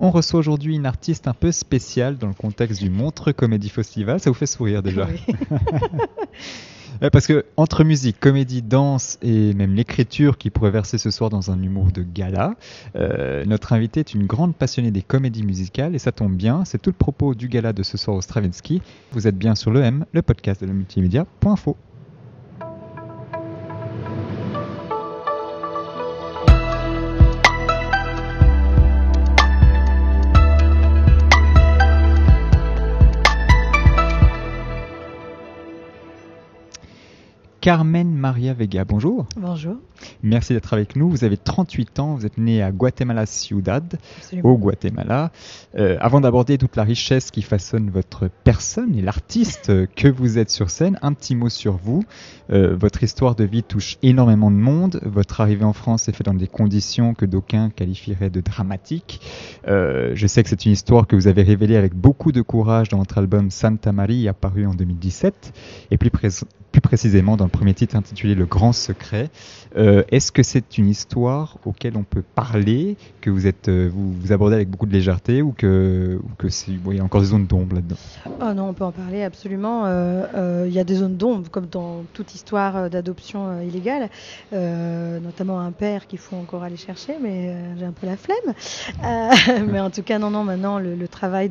On reçoit aujourd'hui une artiste un peu spéciale dans le contexte du Montreux Comédie Festival. Ça vous fait sourire déjà Oui. Parce que entre musique, comédie, danse et même l'écriture qui pourrait verser ce soir dans un humour de gala, euh, notre invitée est une grande passionnée des comédies musicales et ça tombe bien, c'est tout le propos du gala de ce soir au Stravinsky. Vous êtes bien sur le M, le podcast de la multimédia.info. Carmen Maria Vega, bonjour. Bonjour. Merci d'être avec nous. Vous avez 38 ans, vous êtes né à Guatemala Ciudad, Absolument. au Guatemala. Euh, avant d'aborder toute la richesse qui façonne votre personne et l'artiste que vous êtes sur scène, un petit mot sur vous. Euh, votre histoire de vie touche énormément de monde. Votre arrivée en France est faite dans des conditions que d'aucuns qualifieraient de dramatiques. Euh, je sais que c'est une histoire que vous avez révélée avec beaucoup de courage dans votre album Santa Maria, paru en 2017, et plus, plus précisément dans le premier titre intitulé Le Grand Secret. Euh, Est-ce que c'est une histoire auquel on peut parler, que vous êtes, euh, vous, abordez avec beaucoup de légèreté, ou que, ou que bon, y a encore des zones d'ombre là-dedans? Oh non, on peut en parler absolument. Euh, Il y a des zones d'ombre, comme dans toute histoire d'adoption illégale, notamment un père qu'il faut encore aller chercher, mais j'ai un peu la flemme. Mais en tout cas, non, non, maintenant, le, le travail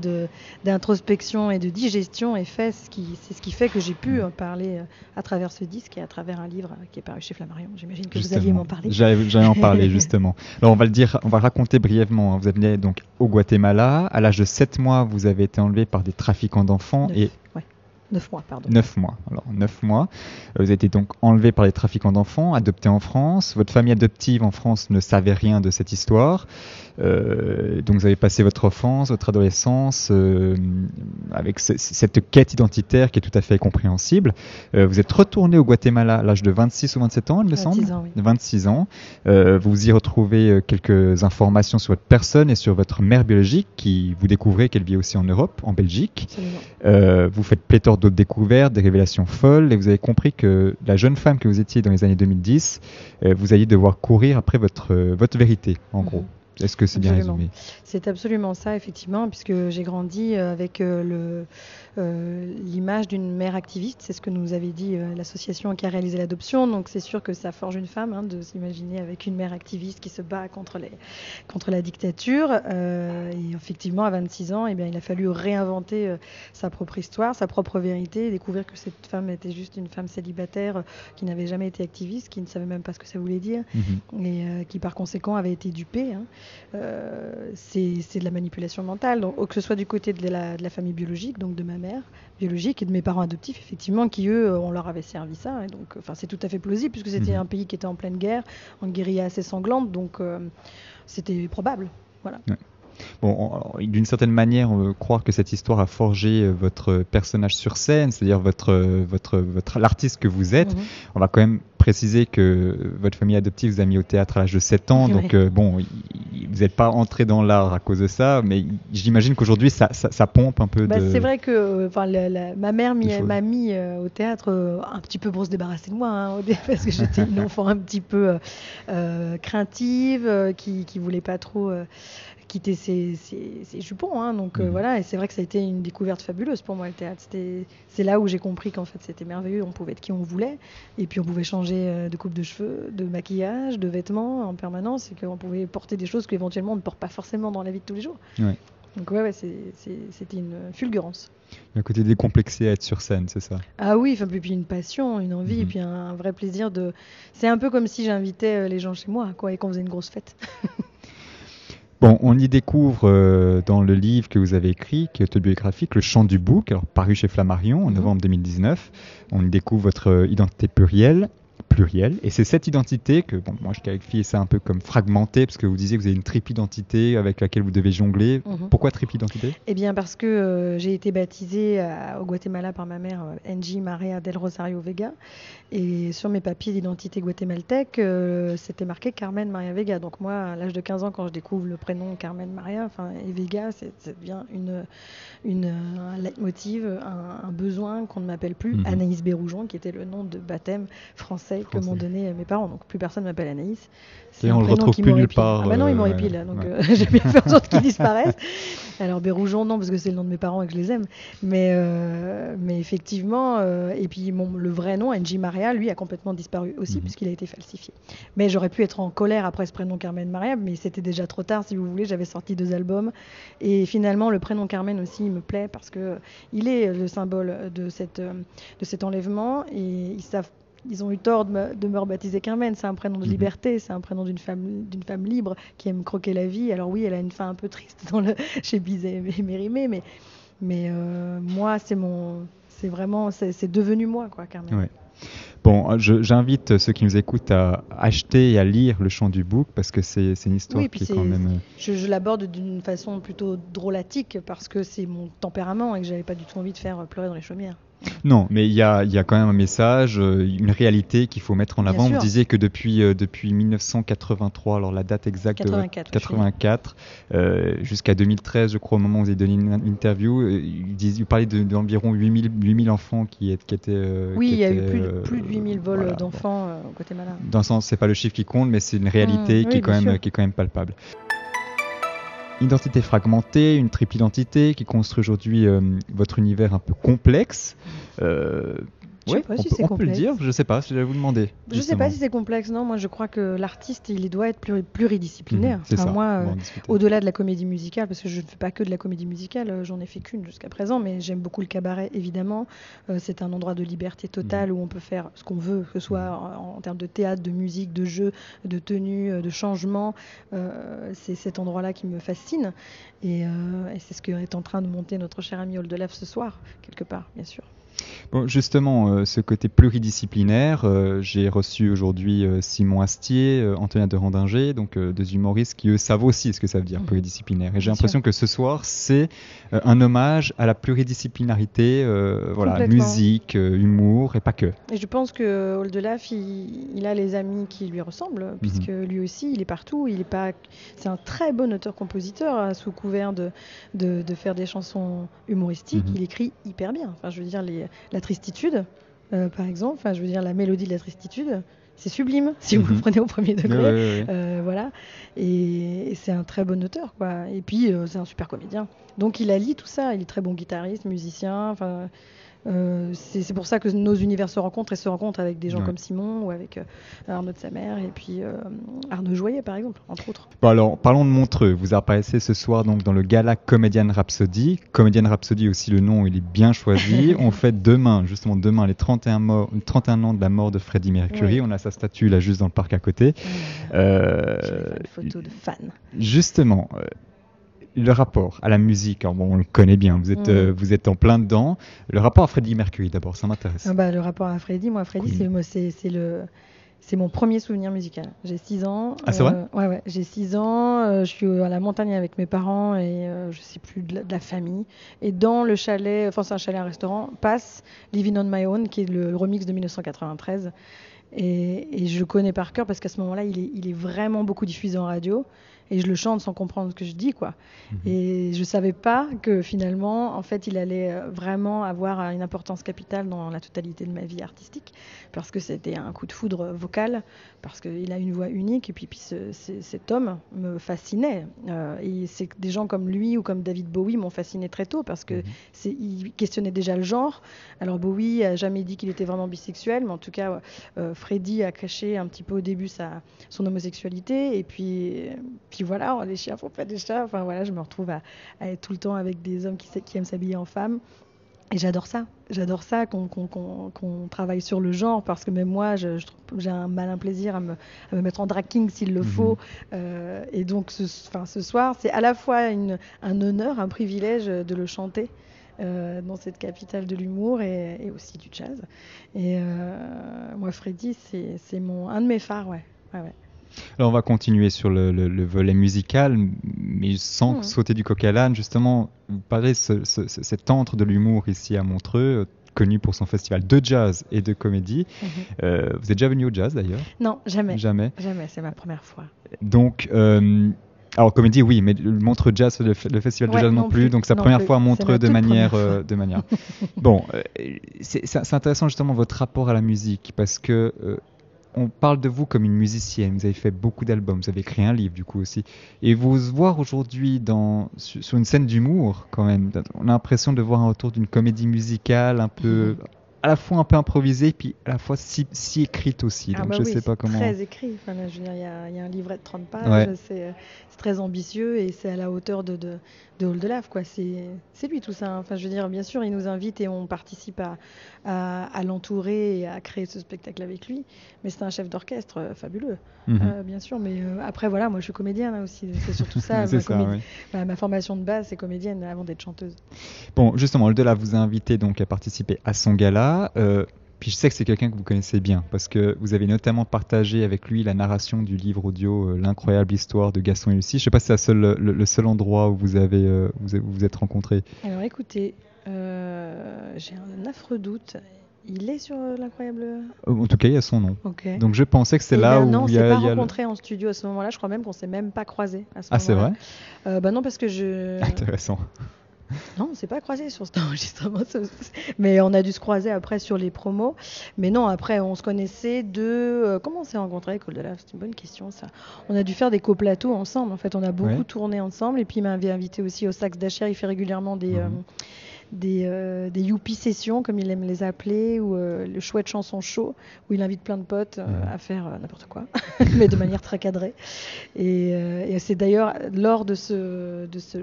d'introspection et de digestion est fait. C'est ce qui fait que j'ai pu en parler à travers ce disque et à travers un livre qui est paru chez Flammarion. J'imagine que vous alliez m'en parler. J'allais en parler justement. Alors on va le dire, on va raconter brièvement. hein. Vous êtes né donc au Guatemala. À l'âge de 7 mois, vous avez été enlevé par des trafiquants d'enfants et ouais. Neuf mois, pardon. 9 mois. Alors 9 mois. Euh, Vous avez été donc enlevé par les trafiquants d'enfants, adopté en France. Votre famille adoptive en France ne savait rien de cette histoire. Euh, donc vous avez passé votre enfance, votre adolescence euh, avec ce- cette quête identitaire qui est tout à fait compréhensible. Euh, vous êtes retourné au Guatemala à l'âge de 26 ou 27 ans, il me 26 semble. ans, oui. 26 ans. Vous y retrouvez quelques informations sur votre personne et sur votre mère biologique qui vous découvrez qu'elle vit aussi en Europe, en Belgique. Vous faites pléthore d'autres découvertes, des révélations folles, et vous avez compris que la jeune femme que vous étiez dans les années 2010, euh, vous alliez devoir courir après votre, euh, votre vérité, en Mhm. gros. Est-ce que c'est bien Absolument. résumé? C'est absolument ça, effectivement, puisque j'ai grandi euh, avec euh, euh, l'image d'une mère activiste. C'est ce que nous avait dit euh, l'association qui a réalisé l'adoption. Donc c'est sûr que ça forge une femme hein, de s'imaginer avec une mère activiste qui se bat contre, les, contre la dictature. Et effectivement, à 26 ans, eh bien, il a fallu réinventer sa propre histoire, sa propre vérité, et découvrir que cette femme était juste une femme célibataire qui n'avait jamais été activiste, qui ne savait même pas ce que ça voulait dire Mhm. et qui par conséquent avait été dupé. hein. Euh, c'est de la manipulation mentale, donc, que ce soit du côté de la, de la famille biologique, donc de ma mère biologique et de mes parents adoptifs, effectivement, qui eux, euh, on leur avait servi ça. Et donc, enfin, c'est tout à fait plausible puisque c'était Mhm. un pays qui était en pleine guerre, en guérilla assez sanglante, donc euh, c'était probable. Voilà. Bon, d'une certaine manière, on veut croire que cette histoire a forgé euh, votre personnage sur scène, c'est-à-dire votre, euh, votre, votre, l'artiste que vous êtes. Mhm. On va quand même préciser que votre famille adoptive vous a mis au théâtre à l'âge de 7 ans, Ouais. donc euh, bon, vous n'êtes pas entré dans l'art à cause de ça, mais j'imagine qu'aujourd'hui ça, ça, ça pompe un peu Bah, de... C'est vrai que enfin, la- la- ma mère m'a mis euh, au théâtre euh, un petit peu pour se débarrasser de moi, hein, parce que j'étais une enfant un petit peu craintive, qui qui voulait pas trop quitter ses, ses- ses jupons. hein. donc euh, Mhm. voilà, et c'est vrai que ça a été une découverte fabuleuse pour moi le théâtre. C'est là où j'ai compris qu'en fait c'était merveilleux, on pouvait être qui on voulait, et puis on pouvait changer euh, de coupe de cheveux, de maquillage, de vêtements en permanence, et qu'on pouvait porter des choses qu'éventuellement on ne porte pas forcément dans la vie de tous les jours. Ouais. Donc ouais, ouais c'était une fulgurance. Il y a un côté décomplexé à être sur scène, c'est ça? Ah oui, enfin, puis une passion, une envie, et Mhm. puis un, un vrai plaisir de. C'est un peu comme si j'invitais euh, les gens chez moi, quoi, et qu'on faisait une grosse fête. Bon, on y découvre euh, dans le livre que vous avez écrit, qui est autobiographique, Le chant du bouc, alors paru chez Flammarion en Mhm. novembre 2019. On y découvre votre euh, identité plurielle, plurielle, et c'est cette identité que, bon, moi je qualifie ça un peu comme fragmentée, parce que vous disiez que vous avez une triple identité avec laquelle vous devez jongler. Mhm. Pourquoi triple identité? Eh bien, parce que euh, j'ai été baptisée à- au Guatemala par ma mère, euh, Angie Maria del Rosario Vega, et sur mes papiers d'identité guatémaltèque, euh, c'était marqué Carmen Maria Vega. Donc moi, à l'âge de 15 ans, quand je découvre le prénom Carmen Maria, enfin et Vega, c'est- ça devient une, une, un leitmotiv, un, un besoin qu'on ne m'appelle plus Mhm. Anaïs Béroujon, qui était le nom de baptême français, que m'ont donné mes parents. Donc plus personne m'appelle Anaïs. Et on le retrouve plus nulle part. Ah bah non, ils m'ont euh, donc euh, j'ai bien fait en sorte qu'ils disparaissent. Alors Béroujon, non, parce que c'est le nom de mes parents et que je les aime. Mais, euh, mais effectivement, et puis mon, le vrai nom, NJ Maria, lui, a complètement disparu aussi, mhm. puisqu'il a été falsifié. Mais j'aurais pu être en colère après ce prénom Carmen Maria, mais c'était déjà trop tard, si vous voulez. J'avais sorti deux albums. Et finalement, le prénom Carmen aussi, il me plaît parce que il est le symbole de, cette, de cet enlèvement. Et ils savent ils ont eu tort de me, rebaptiser Carmen. C'est un prénom de mhm. liberté, c'est un prénom d'une femme, d'une femme libre qui aime croquer la vie. Alors oui, elle a une fin un peu triste dans le, chez Bizet et Mérimée, mais, mais euh, moi, c'est mon, c'est vraiment, c'est devenu moi, quoi, Carmen. Bon, j'invite ceux qui nous écoutent à acheter et à lire le chant du bouc parce que c'est une histoire qui est, quand même. Euh, je, je l'aborde d'une façon plutôt drôlatique parce que c'est mon tempérament et que j'avais pas du tout envie de faire pleurer dans les chaumières. Non, mais il y a, y a, quand même un message, euh, une réalité qu'il faut mettre en avant. Vous disiez que depuis, euh, depuis 1983, alors la date exacte 84, 84 euh, jusqu'à 2013, je crois, au moment où vous avez donné une, interview, euh, il, parlait d'environ 8000, 8000 enfants qui, qui étaient. oui, il y a eu plus, plus de 8000 vols d'enfants au côté malade. Dans le sens, c'est pas le chiffre qui compte, mais c'est une réalité mmh, qui, est quand même, qui est quand même palpable identité fragmentée, une triple identité qui construit aujourd'hui euh, votre univers un peu complexe. Euh, je sais pas si c'est complexe. peut le dire, je sais pas, je vais vous demander. Je sais pas si c'est complexe, non. Moi, je crois que l'artiste, il doit être pluridisciplinaire. Mhm, c'est ça. Moi, au-delà de la comédie musicale, parce que je ne fais pas que de la comédie musicale, euh, j'en ai fait qu'une jusqu'à présent, mais j'aime beaucoup le cabaret, évidemment. Euh, c'est un endroit de liberté totale mhm. où on peut faire ce qu'on veut, que ce soit en, termes de théâtre, de musique, de jeu, de tenue, euh, de changement. c'est cet endroit-là qui me fascine. Et, et c'est ce que est en train de monter notre cher ami Oldelaf ce soir, quelque part, bien sûr. Bon, justement, euh, ce côté pluridisciplinaire, euh, j'ai reçu aujourd'hui euh, Simon Astier, Antonia de Randinger, donc deux humoristes qui eux savent aussi ce que ça veut dire mhm. pluridisciplinaire. Et j'ai l'impression que ce soir, c'est un hommage à la pluridisciplinarité, voilà, musique, humour et pas que. Et je pense que Oldelaf, il, il, a les amis qui lui ressemblent, mhm. puisque lui aussi, il est partout. Il est pas, c'est un très bon auteur-compositeur hein, sous couvert de, de, de, faire des chansons humoristiques. Mhm. Il écrit hyper bien. Enfin, je veux dire les la tristitude, euh, par exemple. Enfin, je veux dire, la mélodie de la tristitude, c'est sublime si vous le mhm. prenez au premier degré. Euh, voilà. Et, c'est un très bon auteur, quoi. Et puis, euh, c'est un super comédien. Donc, il allie tout ça. Il est très bon guitariste, musicien. Enfin, euh, c'est pour ça que nos univers se rencontrent et se rencontrent avec des gens comme Simon ou avec euh, Arnaud de sa mère et puis euh, Arnaud Joyer par exemple, entre autres. Bon alors parlons de Montreux. Vous apparaissez ce soir donc dans le gala Comedian Rhapsody. Comedian Rhapsody aussi le nom il est bien choisi. On fait demain justement demain les 31, morts, 31 ans de la mort de Freddie Mercury. On a sa statue là juste dans le parc à côté. Une photo de fan. Justement le rapport à la musique, bon, on le connaît bien, vous êtes, mm. euh, vous êtes en plein dedans. Le rapport à Freddie Mercury d'abord, ça m'intéresse. Ah bah, le rapport à Freddie, moi, Freddie, c'est, c'est, le. C'est mon premier souvenir musical. J'ai 6 ans. Ah, c'est vrai? euh, Ouais, ouais. J'ai 6 ans. Euh, je suis à la montagne avec mes parents et je sais plus de la, famille. Et dans le chalet, enfin, c'est un chalet, un restaurant, passe Living on My Own, qui est le, remix de 1993. Et, et, je le connais par cœur parce qu'à ce moment-là, il est, il est vraiment beaucoup diffusé en radio et je le chante sans comprendre ce que je dis quoi. Mhm. Et je savais pas que finalement en fait il allait vraiment avoir une importance capitale dans la totalité de ma vie artistique parce que c'était un coup de foudre vocal parce qu'il a une voix unique et puis, puis cet homme me fascinait euh, et c'est des gens comme lui ou comme David Bowie m'ont fasciné très tôt parce que mhm. c'est il questionnait déjà le genre. Alors Bowie a jamais dit qu'il était vraiment bisexuel mais en tout cas euh, Freddy a caché un petit peu au début sa son homosexualité et puis puis voilà, les chiens font pas des chats. Enfin voilà, je me retrouve à, être tout le temps avec des hommes qui, aiment s'habiller en femme. Et j'adore ça. J'adore ça qu'on travaille sur le genre parce que même moi, j'ai un malin plaisir à me, mettre en drag s'il le mhm. faut. Euh, et donc, ce, ce soir, c'est à la fois un honneur, un privilège de le chanter. Euh, dans cette capitale de l'humour et, aussi du jazz. Et euh, moi, Freddy, c'est un de mes phares, ouais. ouais, ouais. Alors on va continuer sur le, volet musical, mais sans sauter du coq à l'âne, justement, vous parlez de cet antre de l'humour ici à Montreux, connu pour son festival de jazz et de comédie. Mhm. Euh, vous êtes déjà venu au jazz d'ailleurs? Non, jamais. Jamais. Jamais, c'est ma première fois. Donc, euh, alors comédie oui, mais le Montreux Jazz, le, festival de jazz non, plus, donc sa première fois à Montreux de manière, euh, de manière. bon, c'est intéressant justement votre rapport à la musique parce que on parle de vous comme une musicienne. Vous avez fait beaucoup d'albums, vous avez écrit un livre du coup aussi. Et vous voir aujourd'hui dans sur une scène d'humour, quand même, on a l'impression de voir un retour d'une comédie musicale un peu mhm à la fois un peu improvisée, puis à la fois si, si écrite aussi. Ah donc bah je oui, sais pas comment. Très écrit. Enfin, je veux dire, il y, a, y, a un livret de 30 pages. C'est très ambitieux et c'est à la hauteur de, de, de de Lave. C'est lui tout ça. Hein. Enfin, je veux dire, bien sûr, il nous invite et on participe à, à, à l'entourer et à créer ce spectacle avec lui. Mais c'est un chef d'orchestre euh, fabuleux, Mhm. euh, bien sûr. Mais euh, après, voilà, moi je suis comédienne hein, aussi. C'est surtout ça. Ma, ça, comédie- oui. Enfin, ma formation de base, c'est comédienne avant d'être chanteuse. Bon, justement, Hall de Lave vous a invité donc à participer à son gala. Euh, puis je sais que c'est quelqu'un que vous connaissez bien parce que vous avez notamment partagé avec lui la narration du livre audio euh, L'incroyable histoire de Gaston et Lucie. Je sais pas si c'est le, le seul endroit où vous avez euh, vous êtes rencontrés. Alors écoutez, euh, j'ai un affreux doute. Il est sur l'incroyable. En tout cas, il y a son nom. Ok. Donc je pensais que c'est Eh là ben où non, on il y s'est a, pas il y a le- en studio à ce moment-là. Je crois même qu'on s'est même pas croisés à ce Ah, c'est moment-là. vrai? Euh, Bah non, parce que je. Intéressant. Non, on s'est pas croisés sur cet enregistrement. Mais on a dû se croiser après sur les promos. Mais non, après, on se connaissait de. euh, Comment on s'est rencontrés avec Old Love C'est une bonne question, ça. On a dû faire des coplateaux ensemble. En fait, on a beaucoup Ouais. tourné ensemble. Et puis, il m'avait invité aussi au Sax d'Acher. Il fait régulièrement des. Mhm. euh, des, euh, des youpi sessions, comme il aime les appeler, ou euh, le chouette chanson show, où il invite plein de potes euh, à faire euh, n'importe quoi, mais de manière très cadrée. Et, et c'est d'ailleurs lors de ce, de ce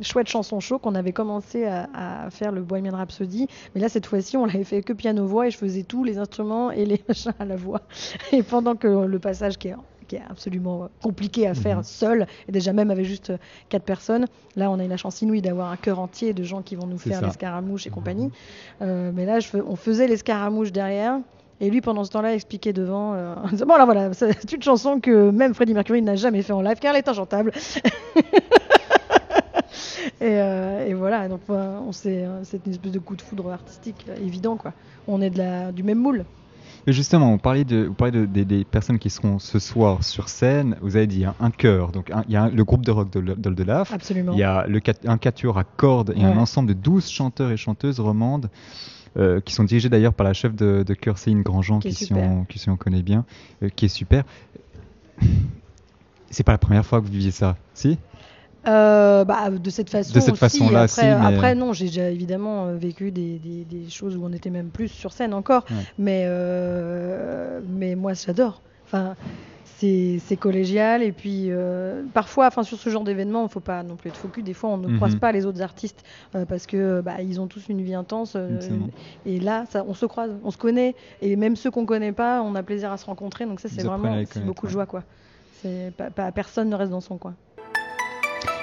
chouette chanson show qu'on avait commencé à, à faire le Bohemian Rhapsody. Mais là, cette fois-ci, on l'avait fait que piano-voix et je faisais tous les instruments et les machins à la voix. Et pendant que le passage qui est qui est absolument euh, compliqué à faire Mhm. seul, et déjà même avec juste euh, quatre personnes. Là, on a eu la chance inouïe d'avoir un chœur entier de gens qui vont nous faire ça. les scaramouches et compagnie. Euh, mais là, je on faisait les scaramouches derrière. Et lui, pendant ce temps-là, expliquait devant. euh, en disant, bon, alors voilà, c'est une chanson que même Freddie Mercury n'a jamais fait en live, car elle est inchantable. et, euh, et voilà, donc on c'est une espèce de coup de foudre artistique évident, quoi. On est de la, du même moule. Justement, vous parlez, de, vous parlez de- des- des personnes qui seront ce soir sur scène. Vous avez dit hein, un chœur, donc un- il y a un- le groupe de rock de, de, de Laf. Absolument. Il y a le, un quatuor à cordes et un ensemble de 12 chanteurs et chanteuses romandes euh, qui sont dirigés d'ailleurs par la chef de, de chœur Céline Grandjean, Qui qui, si super. on, qui si on connaît bien, euh, qui est super. C'est pas la première fois que vous viviez ça, si? Euh, bah, de cette façon. De cette aussi. façon-là, après, si, mais- après, non, j'ai déjà évidemment euh, vécu des, des- des choses où on était même plus sur scène encore. Ouais. Mais, euh, mais moi, j'adore. Enfin, c'est collégial. Et puis, parfois, enfin, sur ce genre d'événement, il ne faut pas non plus être focus. Des fois, on ne Mhm. croise pas les autres artistes parce que bah, ils ont tous une vie intense. et là, ça, on se croise, on se connaît. Et même ceux qu'on ne connaît pas, on a plaisir à se rencontrer. Donc, ça, c'est vraiment beaucoup de joie. Quoi. Pas- personne ne reste dans son coin.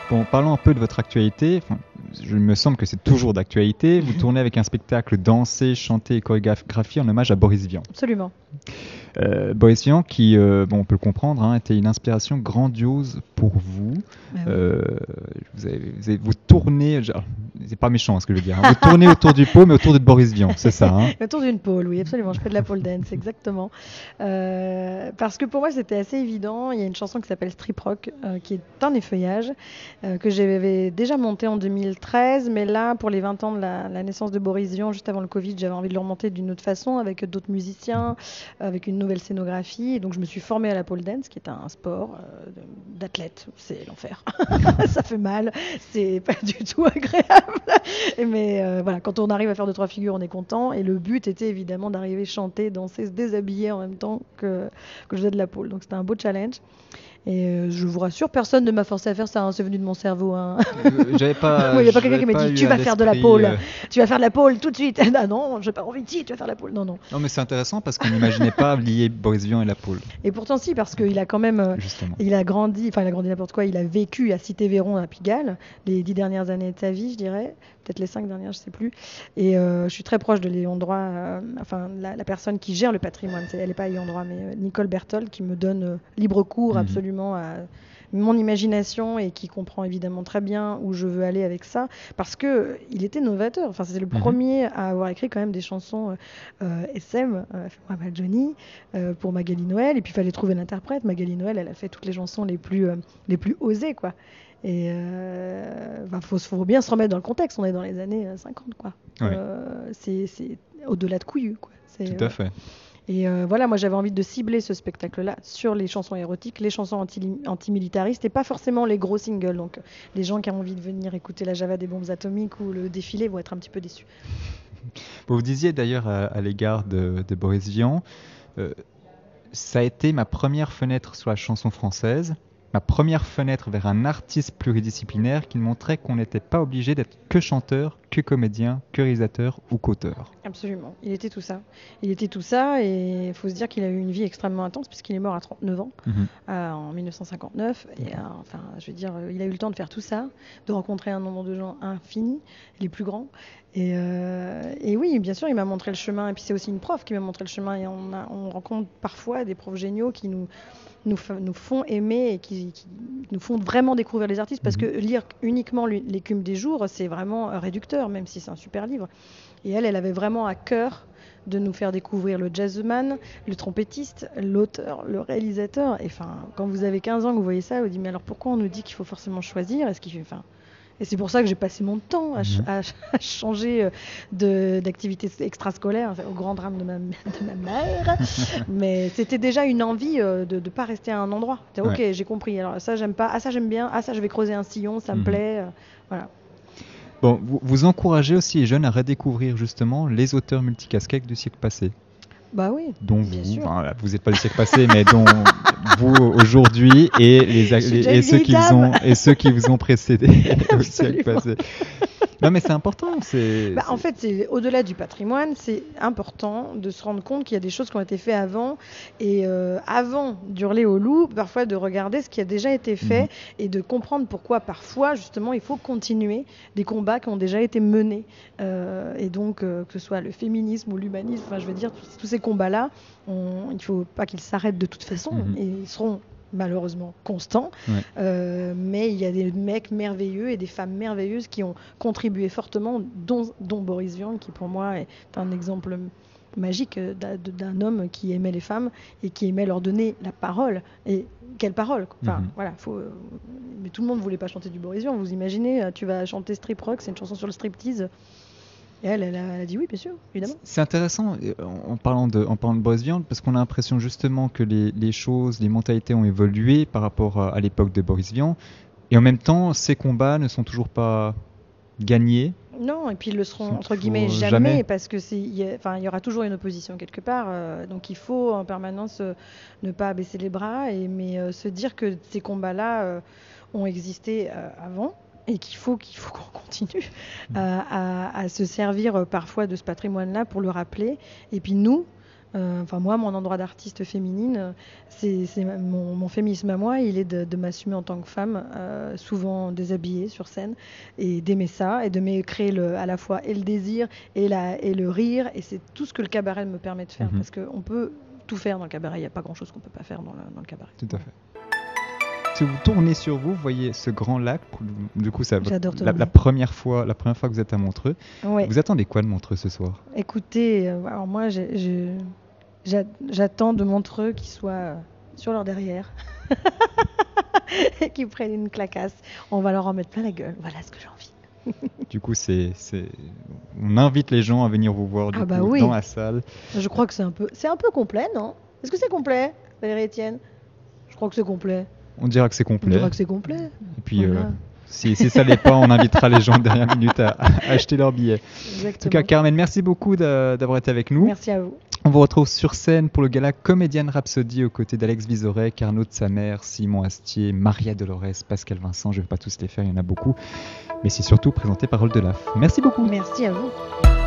Bon, parlons un peu de votre actualité. Enfin, je me semble que c'est toujours d'actualité. Vous tournez avec un spectacle dansé, chanté et chorégraphié en hommage à Boris Vian. Absolument. Euh, Boris Vian, qui, euh, bon, on peut le comprendre, hein, était une inspiration grandiose pour vous. Oui. Euh, vous, avez, vous, avez- vous tournez, genre, c'est pas méchant ce que je veux dire, hein. vous tournez autour du pot, mais autour de Boris Vian, c'est ça. Hein Autour d'une pole, oui, absolument. Je fais de la pole dance, exactement. Euh, parce que pour moi, c'était assez évident. Il y a une chanson qui s'appelle Strip Rock, euh, qui est un effeuillage, euh, que j'avais déjà monté en 2013. Mais là, pour les 20 ans de la, la naissance de Boris Vian, juste avant le Covid, j'avais envie de le remonter d'une autre façon, avec d'autres musiciens, avec une nouvelle scénographie. Et donc, je me suis formée à la pole dance, qui est un sport euh, d'athlète. C'est l'enfer. Ça fait mal. C'est pas du tout agréable. Mais euh, voilà, quand on arrive à faire deux trois figures, on est content. Et le but était évidemment d'arriver chanter, danser, se déshabiller en même temps que, que je faisais de la pole. Donc c'était un beau challenge. Et euh, je vous rassure, personne ne m'a forcé à faire ça. hein, C'est venu de mon cerveau. hein. Euh, J'avais pas. Oui, il y a pas quelqu'un qui m'a dit, eu tu vas faire de la pole. euh, tu vas faire de la pole tout de suite. ah non, j'ai pas envie de si, tu vas faire de la pole. Non, non. Non, mais c'est intéressant parce qu'on n'imaginait pas lier Boris Vian et la pole, Et pourtant, si, parce qu'il a quand même. euh, justement. Il a grandi, enfin il a grandi n'importe quoi, il a vécu à Cité-Véron à Pigalle, les dix dernières années de sa vie, je dirais, peut-être les cinq dernières, je sais plus. Et euh, je suis très proche de Léon Droit, euh, enfin la, la personne qui gère le patrimoine, elle n'est pas Léon Droit, mais euh, Nicole Berthold, qui me donne libre cours Mhm. absolument à mon imagination et qui comprend évidemment très bien où je veux aller avec ça, parce que il était novateur. Enfin, c'est le Mhm. premier à avoir écrit quand même des chansons euh, euh, SM, euh, mal Johnny, euh, pour Magali Noël. Et puis il fallait trouver l'interprète. Magali Noël, elle a fait toutes les chansons les plus, les plus osées, quoi. Et euh, bah, faut, faut bien se remettre dans le contexte. On est dans les années euh, 50, quoi. Ouais. C'est au-delà de couillu, quoi. Tout à fait. Et euh, voilà, moi j'avais envie de cibler ce spectacle-là sur les chansons érotiques, les chansons anti- antimilitaristes et pas forcément les gros singles. Donc les gens qui ont envie de venir écouter la Java des bombes atomiques ou le défilé vont être un petit peu déçus. Vous disiez d'ailleurs à, à l'égard de, de Boris Vian, euh, ça a été ma première fenêtre sur la chanson française, ma première fenêtre vers un artiste pluridisciplinaire qui montrait qu'on n'était pas obligé d'être que chanteur, que comédien, que réalisateur ou qu'auteur. Absolument, il était tout ça. Il était tout ça et il faut se dire qu'il a eu une vie extrêmement intense puisqu'il est mort à 39 ans Mhm. euh, en 1959. Et euh, enfin, je veux dire, il a eu le temps de faire tout ça, de rencontrer un nombre de gens infini, les plus grands. Et, euh, et oui, bien sûr, il m'a montré le chemin. Et puis c'est aussi une prof qui m'a montré le chemin. Et on, a- on rencontre parfois des profs géniaux qui nous, nous, nous font aimer et qui, qui nous font vraiment découvrir les artistes. Parce Mhm. que lire uniquement l'écume des jours, c'est vraiment euh, réducteur, même si c'est un super livre. Et elle, elle avait vraiment à cœur de nous faire découvrir le jazzman, le trompettiste, l'auteur, le réalisateur. Et enfin, quand vous avez 15 ans, que vous voyez ça, vous dites mais alors pourquoi on nous dit qu'il faut forcément choisir? Est-ce qu'il fait, enfin, et c'est pour ça que j'ai passé mon temps à, ch- Mhm. à ch- à changer euh, d'activité extrascolaire, au grand drame de ma, de ma mère. Mais c'était déjà une envie euh, de ne pas rester à un endroit. Ok, j'ai compris. Alors ça, j'aime pas. Ah, ça, j'aime bien. Ah, ça, je vais creuser un sillon. Ça me Mhm. plaît. euh, Voilà. Bon, vous, vous encouragez aussi les jeunes à redécouvrir justement les auteurs multicasquettes du siècle passé, Bah oui. dont Bien vous, sûr. enfin, voilà, vous n'êtes pas du siècle passé, mais dont vous aujourd'hui et les, et ceux qui vous ont et ceux qui vous ont précédé au siècle passé. Non, mais c'est important. C'est Bah, en fait, c'est au-delà du patrimoine, c'est important de se rendre compte qu'il y a des choses qui ont été faites avant. Et euh, avant d'hurler au loup, parfois de regarder ce qui a déjà été fait Mhm. et de comprendre pourquoi parfois, justement, il faut continuer des combats qui ont déjà été menés. Euh, et donc, euh, que ce soit le féminisme ou l'humanisme, enfin, je veux dire, tous, tous ces combats-là, on- il ne faut pas qu'ils s'arrêtent de toute façon. Mhm. Et ils seront malheureusement constants. Ouais. Euh, mais il y a des mecs merveilleux et des femmes merveilleuses qui ont contribué fortement, dont, dont Boris Vian, qui pour moi est un exemple magique euh, d'un homme qui aimait les femmes et qui aimait leur donner la parole. Et quelle parole. Enfin, Mhm. voilà, faut, euh, mais tout le monde voulait pas chanter du Boris Vian. Vous imaginez, tu vas chanter Strip Rock, c'est une chanson sur le striptease. Et elle, elle a, elle a dit oui, bien sûr, évidemment. C'est intéressant en parlant de, en parlant de Boris Vian, parce qu'on a l'impression justement que les, les choses, les mentalités ont évolué par rapport à, à l'époque de Boris Vian, et en même temps, ces combats ne sont toujours pas gagnés. Non, et puis ils le seront entre guillemets jamais, jamais. parce que c'est, il y a- enfin, il y aura toujours une opposition quelque part. euh, donc il faut en permanence euh, ne pas baisser les bras, et mais euh, se dire que ces combats-là ont existé avant et qu'il faut qu'il faut qu'on continue à, à- à se servir euh, parfois de ce patrimoine-là pour le rappeler. Et puis nous. euh, Enfin, moi, mon endroit d'artiste féminine, euh, c'est mon, mon féminisme à moi. Il est de, de m'assumer en tant que femme, euh, souvent déshabillée sur scène, et d'aimer ça et de créer le, à la fois et le désir et, la, et le rire et c'est tout ce que le cabaret me permet de faire Mhm. parce qu'on peut tout faire dans le cabaret il n'y a pas grand chose qu'on peut pas faire dans le, dans le cabaret Tout à fait. Si vous tournez sur vous, vous voyez ce grand lac. Du coup, ça la, la première fois, la première fois que vous êtes à Montreux. ouais. Vous attendez quoi de Montreux ce soir? Écoutez euh, alors moi j'attends de Montreux qu'ils soient sur leur derrière et qu'ils prennent une clacasse on va leur en mettre plein la gueule voilà ce que j'ai envie Du coup, c'est, c'est, on invite les gens à venir vous voir du Ah bah coup, oui. dans la salle. je crois que c'est un peu c'est un peu complet non? Est-ce que c'est complet Valérie Etienne je crois que c'est complet On dira que c'est on complet. dira que c'est complet Et puis, Voilà. euh, si, si ça l'est pas, on invitera les gens de dernière minute à, à acheter leur billet. En tout Exactement. cas, Carmen, merci beaucoup d'a- d'avoir été avec nous. Merci à vous. On vous retrouve sur scène pour le gala Comédienne Rhapsody aux côtés d'Alex Vizorek, Arnaud de sa mère, Simon Astier, Maria Dolores, Pascal Vincent. Je ne vais pas tous les faire, il y en a beaucoup. Mais c'est surtout présenté par Rolf Delaf. Merci beaucoup. Merci à vous.